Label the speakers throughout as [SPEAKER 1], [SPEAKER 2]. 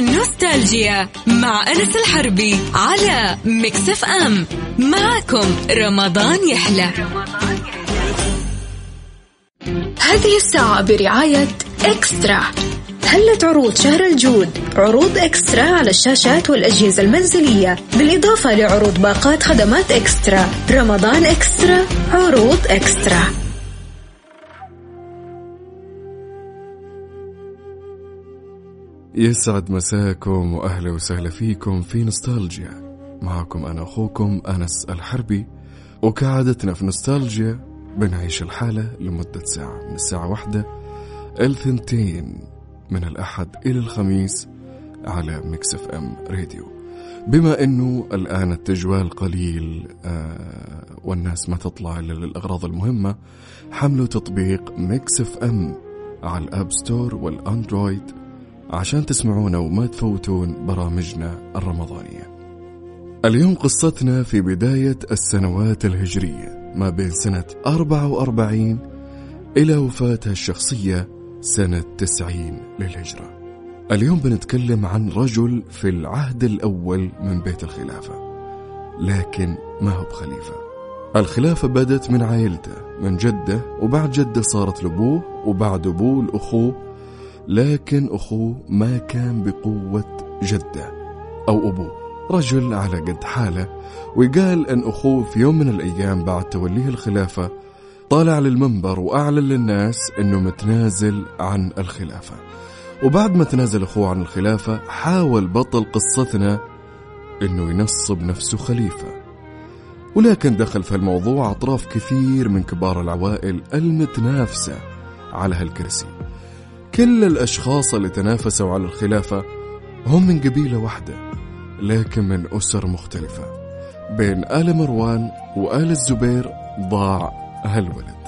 [SPEAKER 1] نوستالجيا مع أنس الحربي على Mix FM. معكم رمضان يحلى. هذه الساعة برعاية eXtra. هلت عروض شهر الجود؟ عروض eXtra على الشاشات والأجهزة المنزلية. بالإضافة لعروض باقات خدمات eXtra. رمضان eXtra عروض eXtra.
[SPEAKER 2] يسعد مساكم وأهلا وسهلا فيكم في نوستالجيا. معكم أنا أخوكم أنس الحربي وكعادتنا في نوستالجيا بنعيش الحالة لمدة ساعة من الساعة واحدة لثنتين من الأحد إلى الخميس على Mix FM Radio. بما إنه الآن التجوال قليل آه والناس ما تطلع إلا للأغراض المهمة حملوا تطبيق Mix FM على الأب ستور والأندرويد عشان تسمعونا وما تفوتون برامجنا الرمضانية. اليوم قصتنا في بداية السنوات الهجرية ما بين سنة 44 إلى وفاتها الشخصية سنة 90 للهجرة. اليوم بنتكلم عن رجل في العهد الأول من بيت الخلافة لكن ما هو بخليفة. الخلافة بدت من عائلته من جده وبعد جده صارت لأبوه وبعد أبوه لأخوه لكن أخوه ما كان بقوة جدة أو أبوه. رجل على قد حاله وقال أن أخوه في يوم من الأيام بعد توليه الخلافة طالع للمنبر وأعلن للناس أنه متنازل عن الخلافة. وبعد ما تنازل أخوه عن الخلافة حاول بطل قصتنا أنه ينصب نفسه خليفة. ولكن دخل في الموضوع أطراف كثير من كبار العوائل المتنافسة على هالكرسي. كل الأشخاص اللي تنافسوا على الخلافة هم من قبيلة واحدة لكن من أسر مختلفة. بين آل مروان وآل الزبير ضاع هالولد.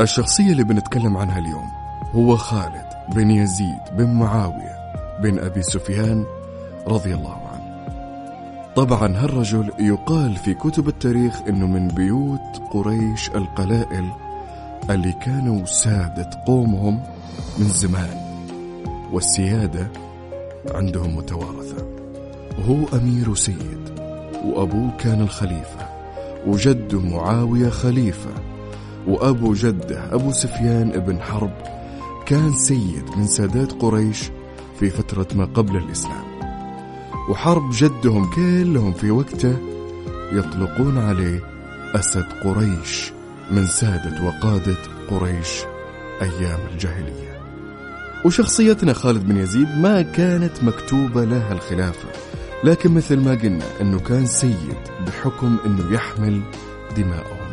[SPEAKER 2] الشخصية اللي بنتكلم عنها اليوم هو خالد بن يزيد بن معاوية بن أبي سفيان رضي الله عنه. طبعا هالرجل يقال في كتب التاريخ إنه من بيوت قريش القلائل اللي كانوا سادة قومهم من زمان والسيادة عندهم متوارثة. وهو أمير وسيد وأبوه كان الخليفة وجده معاوية خليفة وأبو جدة أبو سفيان ابن حرب كان سيد من سادات قريش في فترة ما قبل الإسلام. وحرب جدهم كلهم في وقته يطلقون عليه أسد قريش. من سادة وقادة قريش أيام الجاهلية. وشخصيتنا خالد بن يزيد ما كانت مكتوبة لها الخلافة لكن مثل ما قلنا أنه كان سيد بحكم أنه يحمل دماءهم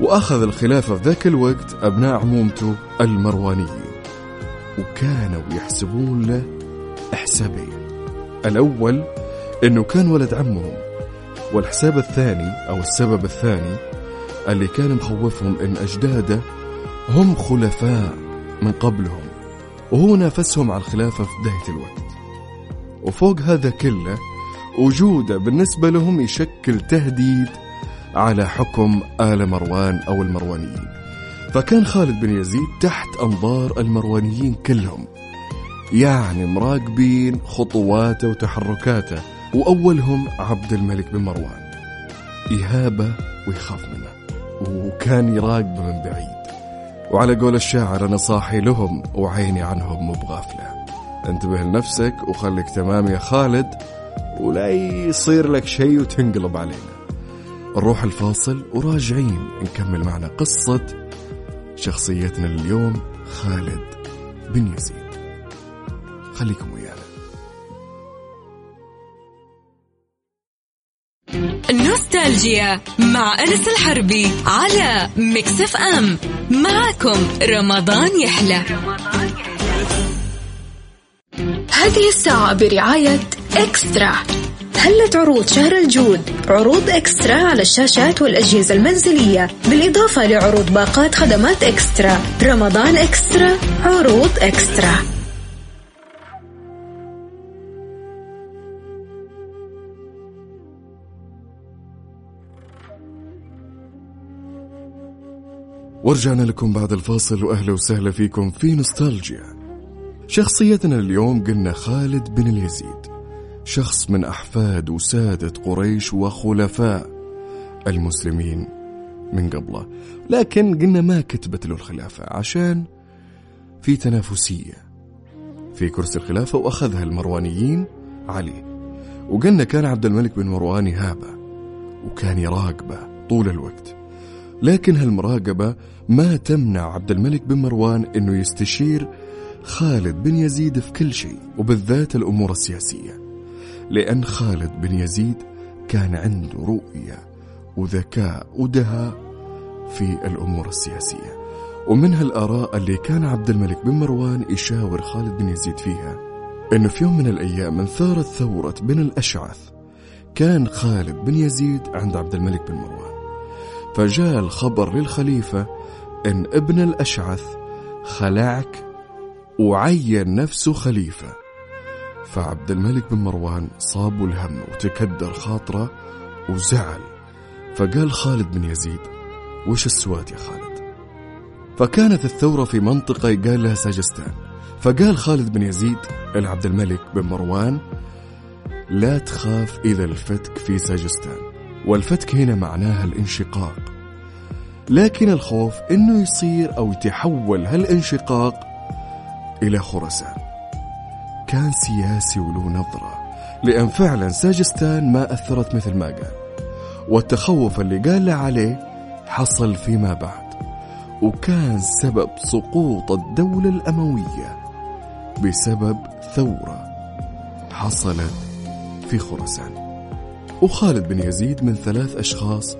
[SPEAKER 2] وأخذ الخلافة في ذاك الوقت أبناء عمومته المروانيين وكانوا يحسبون له حسابين. الأول أنه كان ولد عمهم والحساب الثاني أو السبب الثاني اللي كان مخوفهم أن أجداده هم خلفاء من قبلهم وهو نافسهم على الخلافة في بداية الوقت. وفوق هذا كله وجوده بالنسبة لهم يشكل تهديد على حكم آل مروان أو المروانيين. فكان خالد بن يزيد تحت أنظار المروانيين كلهم يعني مراقبين خطواته وتحركاته وأولهم عبد الملك بن مروان. يهابه ويخاف منه. وكان يراقبه من بعيد. وعلى قول الشاعر أنا صاحي لهم وعيني عنهم مو بغافلة. انتبه لنفسك وخليك تمام يا خالد ولا يصير لك شيء وتنقلب علينا. نروح الفاصل وراجعين نكمل معنا قصة شخصيتنا اليوم خالد بن يزيد. خليكم ويانا.
[SPEAKER 1] نوستالجيا مع أنس الحربي على Mix FM معكم رمضان يحلى. هذه الساعة برعاية إكسترا. هلة عروض شهر الجود عروض إكسترا على الشاشات والأجهزة المنزلية؟ بالإضافة لعروض باقات خدمات إكسترا. رمضان إكسترا عروض إكسترا.
[SPEAKER 2] ورجعنا لكم بعد الفاصل وأهلا وسهلا فيكم في نوستالجيا. شخصيتنا اليوم قلنا خالد بن اليزيد شخص من أحفاد وسادة قريش وخلفاء المسلمين من قبله. لكن قلنا ما كتبت له الخلافة عشان في تنافسية في كرسي الخلافة وأخذها المروانيين عليه. وقلنا كان عبد الملك بن مروان يهابه وكان يراقبه طول الوقت. لكن هالمراقبة ما تمنع عبد الملك بن مروان أنه يستشير خالد بن يزيد في كل شيء وبالذات الأمور السياسية. لأن خالد بن يزيد كان عنده رؤية وذكاء ودهاء في الأمور السياسية. ومن هالآراء اللي كان عبد الملك بن مروان يشاور خالد بن يزيد فيها إنه في يوم من الأيام من ثارت ثورة بن الأشعث. كان خالد بن يزيد عند عبد الملك بن مروان. فجاء الخبر للخليفة إن ابن الأشعث خلعك وعين نفسه خليفة. فعبد الملك بن مروان صابه الهم وتكدر خاطره وزعل. فقال خالد بن يزيد وش السواد يا خالد؟ فكانت الثورة في منطقة قال لها ساجستان. فقال خالد بن يزيد لعبد الملك بن مروان لا تخاف إذا الفتك في ساجستان. والفتك هنا معناها الانشقاق. لكن الخوف إنه يصير أو يتحول هالانشقاق إلى خرسان كان سياسي وله نظرة لأن فعلا ساجستان ما أثرت مثل ما قال. والتخوف اللي قال عليه حصل فيما بعد. وكان سبب سقوط الدولة الأموية بسبب ثورة حصلت في خراسان وخالد بن يزيد من ثلاث أشخاص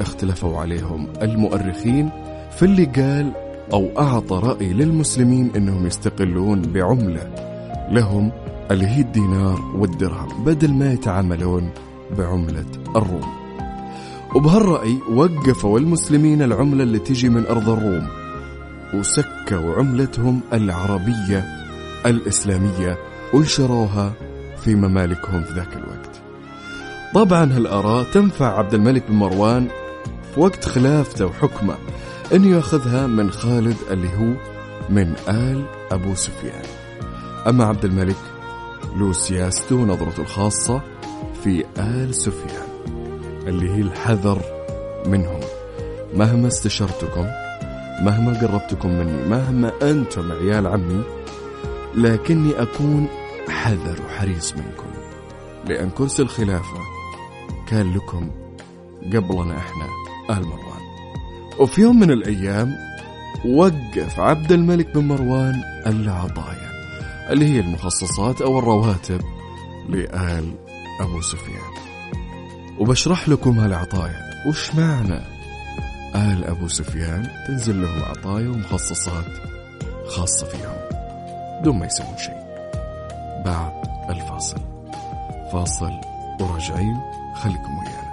[SPEAKER 2] اختلفوا عليهم المؤرخين في اللي قال أو أعطى رأي للمسلمين أنهم يستقلون بعملة لهم اللي هي الدينار والدرهم بدل ما يتعاملون بعملة الروم. وبهالرأي وقفوا المسلمين العملة اللي تجي من أرض الروم وسكوا عملتهم العربية الإسلامية ونشروها في ممالكهم في ذاك الوقت. طبعا هالآراء تنفع عبد الملك بن مروان في وقت خلافته وحكمه أن يأخذها من خالد اللي هو من آل أبو سفيان. أما عبد الملك له سياسته ونظرته الخاصة في آل سفيان اللي هي الحذر منهم. مهما استشرتكم مهما قربتكم مني مهما أنتم عيال عمي لكني أكون حذر وحريص منكم لأن كرسي الخلافة كان لكم قبلنا إحنا آل مروان. وفي يوم من الأيام وقف عبد الملك بن مروان العطايا اللي هي المخصصات أو الرواتب لآل أبو سفيان. وبشرح لكم هالعطايا. وش معنى آل أبو سفيان؟ تنزل لهم عطايا ومخصصات خاصة فيهم دون ما يسوون شيء. بعد الفاصل. فاصل وراجعين خليكم ويانا.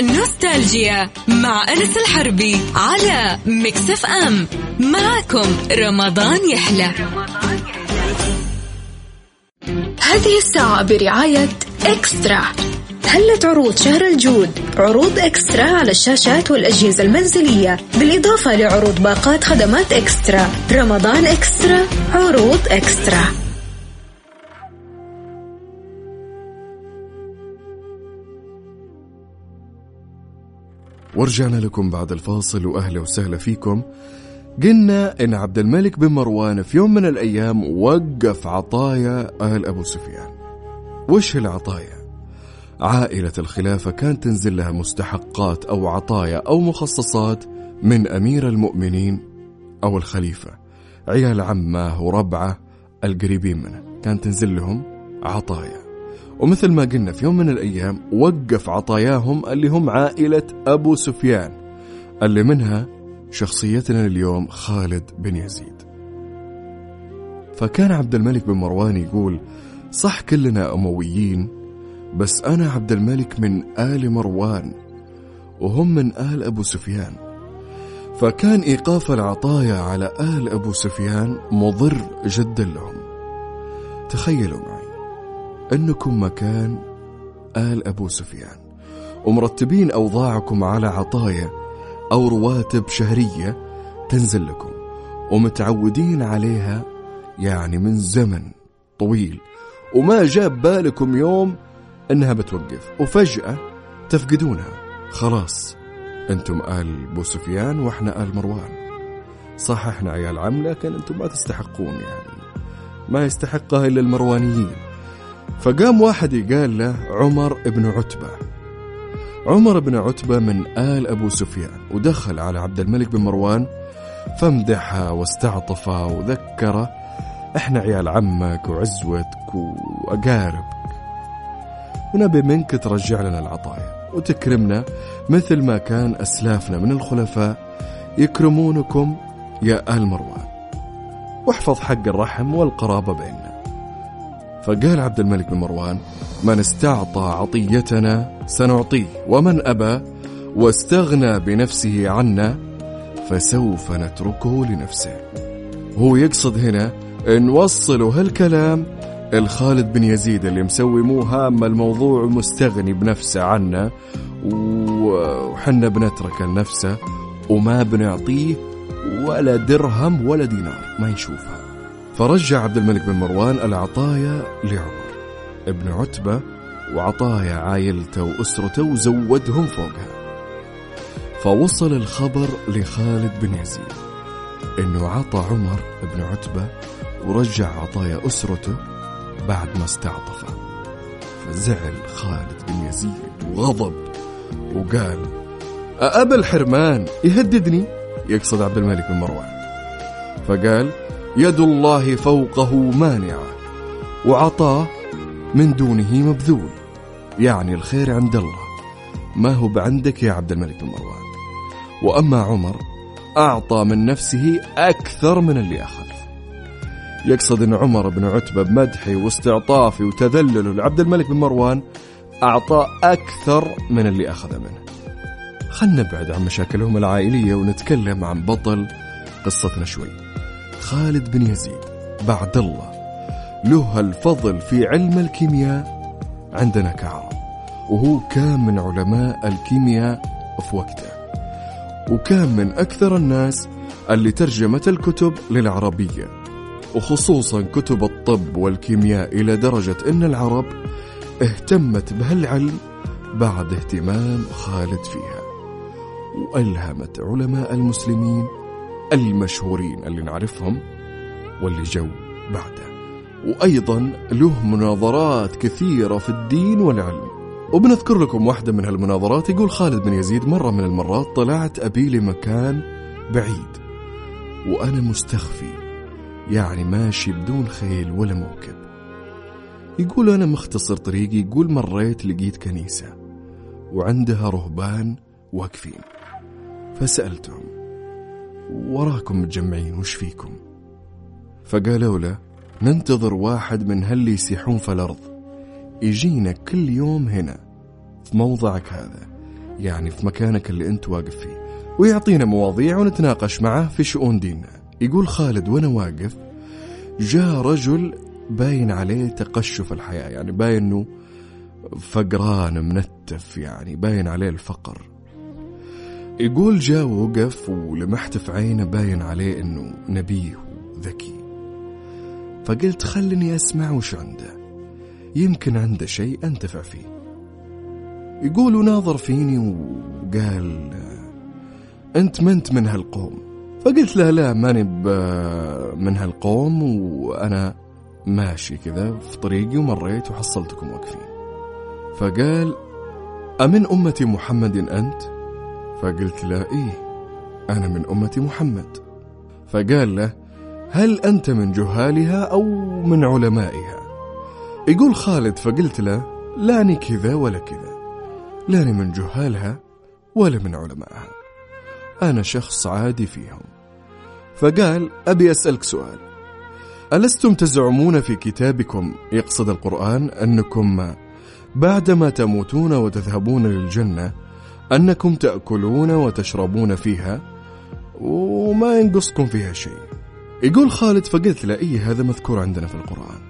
[SPEAKER 1] نوستالجيا مع أنس الحربي على Mix FM. معكم رمضان يحلى. هذه الساعة برعاية eXtra. هلت عروض شهر الجود؟ عروض eXtra على الشاشات والأجهزة المنزلية بالإضافة لعروض باقات خدمات eXtra. رمضان eXtra عروض eXtra.
[SPEAKER 2] ورجعنا لكم بعد الفاصل وأهلا وسهلا فيكم. قلنا إن عبد الملك بن مروان في يوم من الأيام وقف عطايا آل أبو سفيان. وش العطايا؟ عائلة الخلافة كانت تنزل لها مستحقات أو عطايا أو مخصصات من أمير المؤمنين أو الخليفة عيال عمه وربعه القريبين منه. كانت تنزل لهم عطايا. ومثل ما قلنا في يوم من الأيام وقف عطاياهم اللي هم عائلة أبو سفيان اللي منها شخصيتنا اليوم خالد بن يزيد. فكان عبد الملك بن مروان يقول صح كلنا أمويين بس أنا عبد الملك من آل مروان وهم من آل أبو سفيان. فكان إيقاف العطايا على آل أبو سفيان مضر جدا لهم. تخيلوا معي أنكم مكان آل أبو سفيان ومرتبين أوضاعكم على عطايا أو رواتب شهرية تنزل لكم ومتعودين عليها يعني من زمن طويل. وما جاب بالكم يوم إنها بتوقف. وفجأة تفقدونها. خلاص أنتم آل أبو سفيان وإحنا آل مروان. صح إحنا عيال عم لكن أنتم ما تستحقون يعني. ما يستحقها إلا المروانيين. فقام واحد قال له عمر بن عتبة. عمر بن عتبة من آل أبو سفيان ودخل على عبد الملك بن مروان فامدحه واستعطفه وذكره إحنا عيال عمك وعزوتك وأقاربك. ونبي منك ترجع لنا العطايا وتكرمنا مثل ما كان أسلافنا من الخلفاء يكرمونكم يا آل مروان. واحفظ حق الرحم والقرابة بيننا فقال عبد الملك بن مروان من استعطى عطيتنا سنعطيه ومن أبى واستغنى بنفسه عنا فسوف نتركه لنفسه. هو يقصد هنا نوصلوا هالكلام الخالد بن يزيد اللي مسوي مو هام الموضوع مستغني بنفسه عنا وحنا بنترك لنفسه وما بنعطيه ولا درهم ولا دينار ما يشوفها فرجع عبد الملك بن مروان العطايا لعمر ابن عتبة وعطايا عائلته وأسرته وزودهم فوقها. فوصل الخبر لخالد بن يزيد إنه عطى عمر بن عتبة ورجع عطايا أسرته بعد ما استعطفه. فزعل خالد بن يزيد وغضب وقال أأبا الحرمان يهددني؟ يقصد عبد الملك بن مروان. فقال يد الله فوقه مانعة وعطاه من دونه مبذول يعني الخير عند الله. ما هو بعندك يا عبد الملك بن مروان؟ وأما عمر أعطى من نفسه أكثر من اللي أخذ. يقصد أن عمر بن عتبة بمدحي واستعطافي وتذلله لعبد الملك بن مروان أعطى أكثر من اللي أخذ منه. خلنا نبعد عن مشاكلهم العائلية ونتكلم عن بطل قصتنا شوي. خالد بن يزيد بعد الله. له الفضل في علم الكيمياء عندنا كعرب وهو كان من علماء الكيمياء في وقته وكان من أكثر الناس اللي ترجمت الكتب للعربية وخصوصا كتب الطب والكيمياء إلى درجة أن العرب اهتمت بهالعلم بعد اهتمام خالد فيها وألهمت علماء المسلمين المشهورين اللي نعرفهم واللي جو بعده. وأيضا له مناظرات كثيرة في الدين والعلم. وبنذكر لكم واحدة من هالمناظرات يقول خالد بن يزيد مرة من المرات طلعت أبي لمكان بعيد. وأنا مستخفي يعني ماشي بدون خيل ولا موكب. يقول أنا مختصر طريقي يقول مريت لقيت كنيسة وعندها رهبان واقفين. فسألتهم وراكم متجمعين وش فيكم؟ فقالوا له ننتظر واحد من هاللي يسيحون في الأرض. يجينا كل يوم هنا في موضعك هذا يعني في مكانك اللي أنت واقف فيه. ويعطينا مواضيع ونتناقش معه في شؤون ديننا. يقول خالد وأنا واقف جاء رجل باين عليه تقشف الحياة يعني باين إنه فقران منتف يعني باين عليه الفقر. يقول جاء وقف ولمحت في عينه باين عليه إنه نبيه وذكي فقلت خلني أسمع وش عنده. يمكن عنده شيء أنتفع فيه. يقول ناظر فيني وقال أنت منت من هالقوم؟ فقلت له لا ماني من هالقوم وأنا ماشي كذا في طريقي ومريت وحصلتكم واقفين فقال أمن أمة محمد أنت؟ فقلت له إيه أنا من أمة محمد. فقال له هل أنت من جهالها أو من علمائها؟ يقول خالد فقلت له لاني كذا ولا كذا. لاني من جهالها ولا من علمائها. أنا شخص عادي فيهم. فقال أبي أسألك سؤال. ألستم تزعمون في كتابكم يقصد القرآن أنكم بعدما تموتون وتذهبون للجنة أنكم تأكلون وتشربون فيها وما ينقصكم فيها شيء. يقول خالد فقلت له إيه هذا مذكور عندنا في القرآن.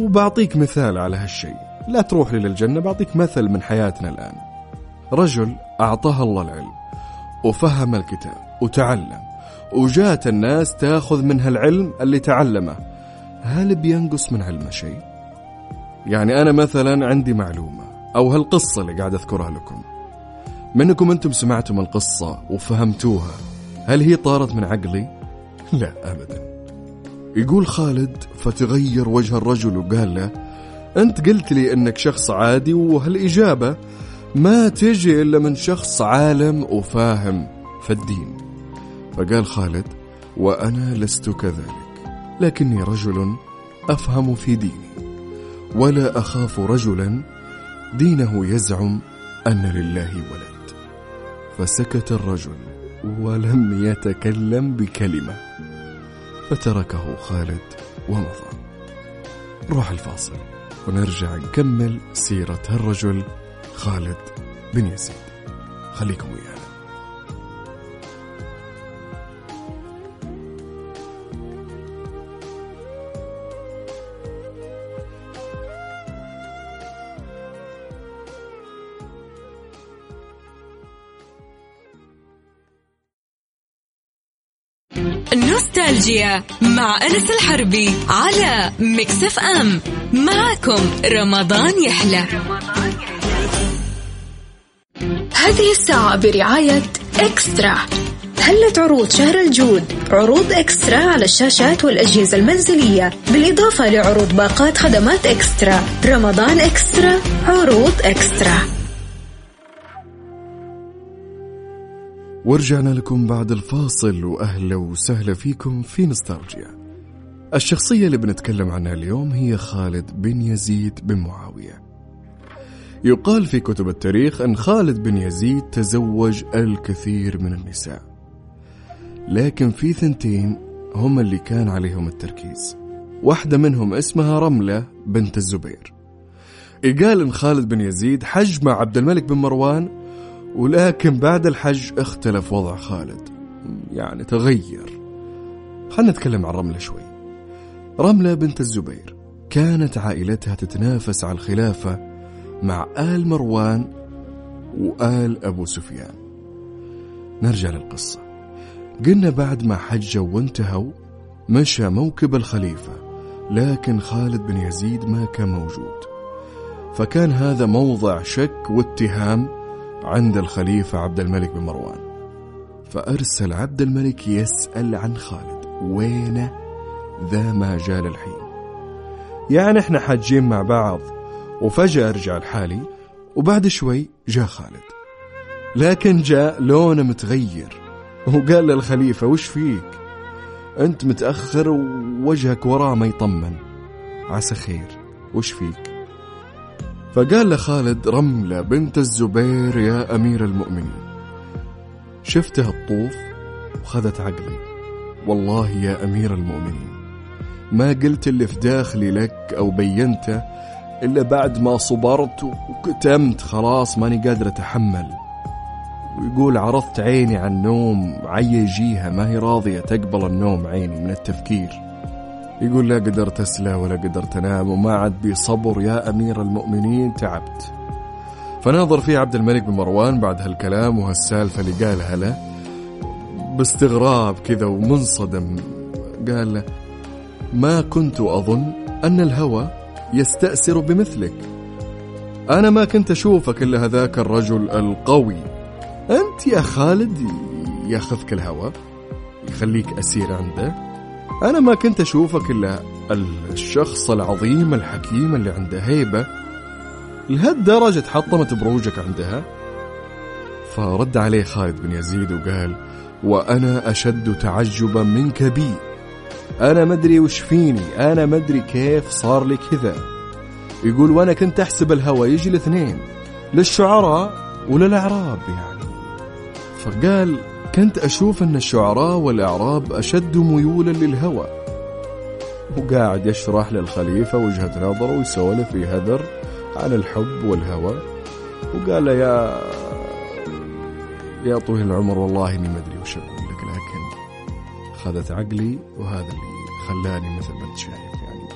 [SPEAKER 2] وبعطيك مثال على هالشيء. لا تروح لي للجنة بعطيك مثل من حياتنا الآن. رجل أعطاه الله العلم وفهم الكتاب وتعلم وجات الناس تأخذ من هالعلم اللي تعلمه. هل بينقص من علمه شيء؟ يعني أنا مثلا عندي معلومة. أو هالقصة اللي قاعد أذكرها لكم. منكم أنتم سمعتم القصة وفهمتوها. هل هي طارت من عقلي؟ لا أبدا. يقول خالد فتغير وجه الرجل وقال له أنت قلت لي أنك شخص عادي وهالإجابة ما تجي إلا من شخص عالم وفاهم في الدين. فقال خالد وأنا لست كذلك لكني رجل أفهم في ديني ولا أخاف رجلا دينه يزعم أن لله ولد. فسكت الرجل ولم يتكلم بكلمة. فتركه خالد ومضى. روح الفاصل. ونرجع نكمل سيرة هالرجل خالد بن يزيد. خليكم ويانا.
[SPEAKER 1] نوستالجيا مع أنس الحربي على مكسف أم معكم رمضان يحلى. هذه الساعة برعاية إكسترا. هلت عروض شهر الجود؟ عروض إكسترا على الشاشات والأجهزة المنزلية بالإضافة لعروض باقات خدمات إكسترا. رمضان إكسترا عروض إكسترا.
[SPEAKER 2] ورجعنا لكم بعد الفاصل واهلا وسهلا فيكم في نستالجيا. الشخصية اللي بنتكلم عنها اليوم هي خالد بن يزيد بن معاوية. يقال في كتب التاريخ أن خالد بن يزيد تزوج الكثير من النساء. لكن في ثنتين هم اللي كان عليهم التركيز. واحدة منهم اسمها رملة بنت الزبير. يقال إن خالد بن يزيد حج مع عبد الملك بن مروان ولكن بعد الحج اختلف وضع خالد. يعني تغير. خلنا نتكلم عن رملة شوي. رملة بنت الزبير كانت عائلتها تتنافس على الخلافة مع آل مروان وآل أبو سفيان. نرجع للقصة. قلنا بعد ما حجوا وانتهوا مشى موكب الخليفة لكن خالد بن يزيد ما كان موجود. فكان هذا موضع شك واتهام عند الخليفة عبد الملك بن مروان. فأرسل عبد الملك يسأل عن خالد وينه ذا ما جاء للحين يعني إحنا حاجين مع بعض. وفجأة رجع لحالي وبعد شوي جاء خالد. لكن جاء لونه متغير وقال للخليفة وش فيك؟ أنت متأخر ووجهك وراه ما يطمن. عسى خير وش فيك؟ فقال لخالد رملة بنت الزبير يا أمير المؤمنين. شفتها الطوف وخذت عقلي. والله يا أمير المؤمنين ما قلت اللي في داخلي لك أو بينته إلا بعد ما صبرت وكتمت خلاص ماني قادر أتحمل. ويقول عرضت عيني عن النوم عي يجيها ما هي راضية تقبل النوم عيني من التفكير. يقول لا قدرت أسلى ولا قدرت أنام وما عاد بي صبر يا أمير المؤمنين تعبت. فناظر فيه عبد الملك بن مروان بعد هالكلام وهالسالفة اللي قالها له باستغراب كذا ومنصدم. قال له ما كنت أظن أن الهوى يستأسر بمثلك. أنا ما كنت أشوفك إلا هذاك الرجل القوي. أنت يا خالد ياخذك الهوى يخليك أسير عنده. أنا ما كنت أشوفك إلا الشخص العظيم الحكيم اللي عنده هيبة لهالدرجة تحطمت بروجك عندها. فرد عليه خالد بن يزيد وقال وأنا أشد تعجبا منك بي. أنا مدري وش فيني أنا مدري كيف صار لي كذا. يقول وأنا كنت أحسب الهوى يجي الاثنين للشعراء وللأعراب يعني. فقال كنت أشوف أن الشعراء والأعراب أشد ميولا للهوى. وقاعد يشرح للخليفة وجهة نظره ويسولف يهذر عن الحب والهوى. وقال له يا يا طويل العمر والله إني ما أدري وش أقول لك لكن خذت عقلي وهذا اللي خلاني مثل ما أنت شايف يعني.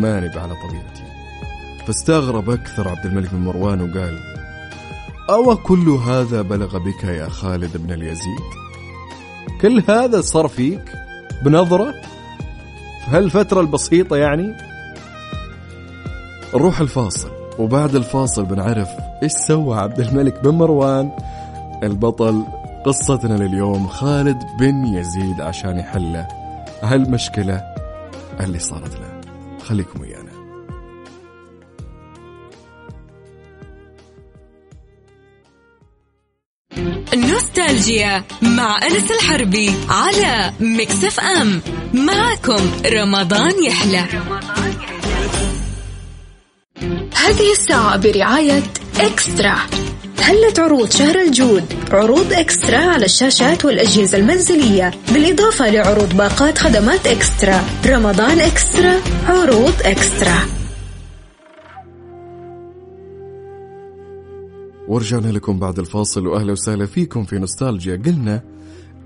[SPEAKER 2] ماني على طبيعتي. فاستغرب أكثر عبد الملك بن مروان وقال أو كل هذا بلغ بك يا خالد بن اليزيد؟ كل هذا صار فيك بنظرة؟ في هالفترة البسيطة يعني؟ نروح الفاصل وبعد الفاصل بنعرف إيش سوى عبد الملك بن مروان. البطل قصتنا لليوم خالد بن يزيد عشان يحل هالمشكلة اللي صارت له. خليكم ويانا.
[SPEAKER 1] نوستالجيا مع أنس الحربي على مكسف أم معكم رمضان يحلى. هذه الساعة برعاية إكسترا. هلت عروض شهر الجود؟ عروض إكسترا على الشاشات والأجهزة المنزلية. بالإضافة لعروض باقات خدمات إكسترا. رمضان إكسترا عروض إكسترا.
[SPEAKER 2] ورجعنا لكم بعد الفاصل واهلا وسهلا فيكم في نوستالجيا. قلنا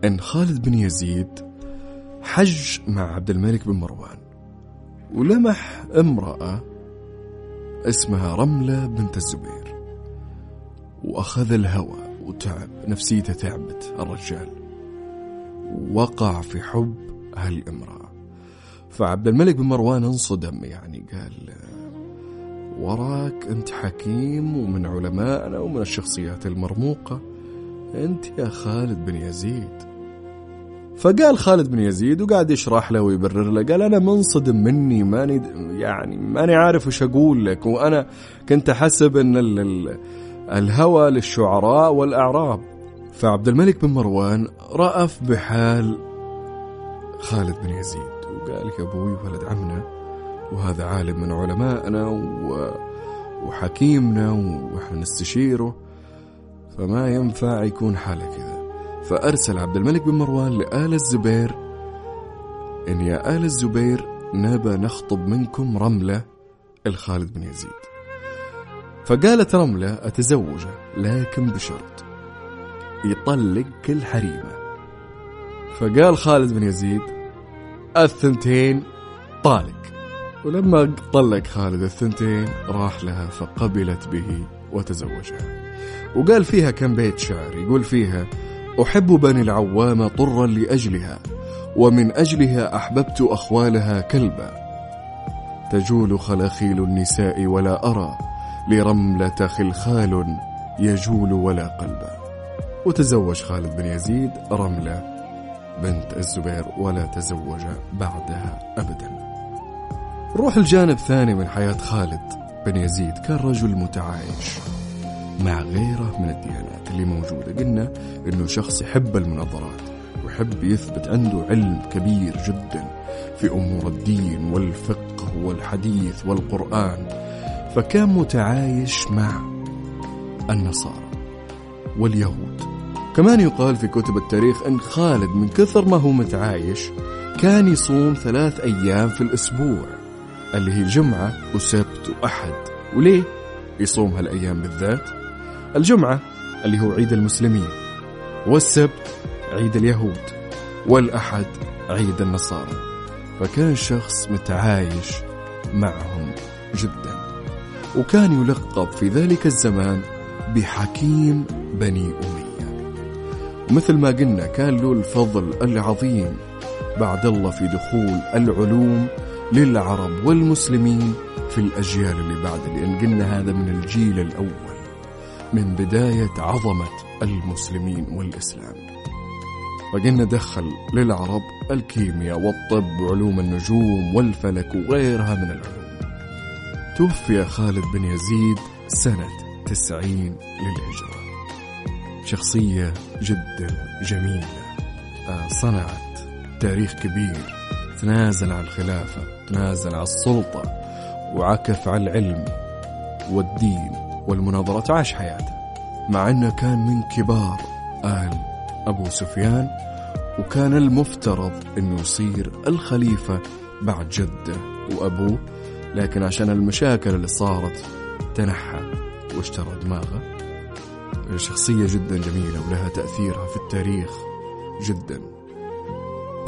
[SPEAKER 2] إن خالد بن يزيد حج مع عبد الملك بن مروان ولمح امرأة اسمها رملة بنت الزبير وأخذ الهوى وتعب نفسيته تعبت الرجال وقع في حب هالامرأة. فعبد الملك بن مروان انصدم يعني قال وراك أنت حكيم ومن علمائنا ومن الشخصيات المرموقة. أنت يا خالد بن يزيد. فقال خالد بن يزيد وقاعد يشرح له ويبرر له قال أنا منصدم مني ماني يعني ماني عارف وش أقول لك. وأنا كنت أحسب أن ال ال الهوى للشعراء والأعراب. فعبد الملك بن مروان رأف بحال خالد بن يزيد. وقال يا أبوي ولد عمنا وهذا عالم من علمائنا وحكيمنا وإحنا نستشيره فما ينفع يكون حاله كذا. فأرسل عبد الملك بن مروان لآل الزبير إن يا آل الزبير نبى نخطب منكم رملة الخالد بن يزيد. فقالت رملة أتزوجه لكن بشرط يطلق كل حريمه. فقال خالد بن يزيد الثنتين طالق. ولما طلق خالد الثنتين راح لها فقبلت به وتزوجها. وقال فيها كم بيت شعر يقول فيها أحب بني العوام طرا لأجلها ومن أجلها أحببت أخوالها كلبا. تجول خلاخيل النساء ولا أرى لرملة خلخال يجول ولا قلبا. وتزوج خالد بن يزيد رملة بنت الزبير ولا تزوج بعدها أبداً. نروح الجانب ثاني من حياة خالد بن يزيد كان رجل متعايش مع غيره من الديانات اللي موجودة قلنا إنه شخص يحب المناظرات ويحب يثبت عنده علم كبير جدا في أمور الدين والفقه والحديث والقرآن. فكان متعايش مع النصارى واليهود. كمان يقال في كتب التاريخ أن خالد من كثر ما هو متعايش كان يصوم ثلاث أيام في الأسبوع. اللي هي الجمعة وسبت وأحد. وليه يصوم هالأيام بالذات؟ الجمعة اللي هو عيد المسلمين والسبت عيد اليهود والأحد عيد النصارى. فكان شخص متعايش معهم جدا. وكان يلقب في ذلك الزمان بحكيم بني أمية. ومثل ما قلنا كان له الفضل العظيم بعد الله في دخول العلوم للعرب والمسلمين في الأجيال اللي بعد لأن قلنا هذا من الجيل الأول من بداية عظمة المسلمين والإسلام. فقلنا دخل للعرب الكيمياء والطب وعلوم النجوم والفلك وغيرها من العلوم. توفي خالد بن يزيد سنة تسعين للهجرة. شخصية جدا جميلة آه، صنعت تاريخ كبير تنازل عن الخلافة تنازل على السلطة وعكف على العلم والدين والمناظرات عاش حياته مع أنه كان من كبار آل أبو سفيان وكان المفترض أنه يصير الخليفة بعد جده وأبوه لكن عشان المشاكل اللي صارت تنحى واشترى دماغه. شخصية جدا جميلة ولها تأثيرها في التاريخ جدا.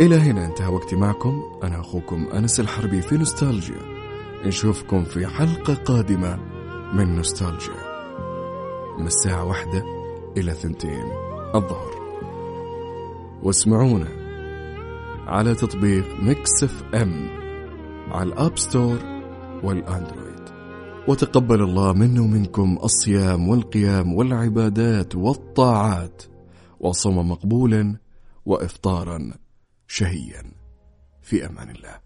[SPEAKER 2] إلى هنا انتهى وقتي معكم. أنا أخوكم أنس الحربي في نوستالجيا. نشوفكم في حلقة قادمة من نوستالجيا. من الساعة واحدة إلى ثنتين الظهر. واسمعونا على تطبيق Mix FM على ال App Store وال Android. وتقبل الله منا ومنكم الصيام والقيام والعبادات والطاعات. وصوم مقبولا وافطارا. شهيا. في أمان الله.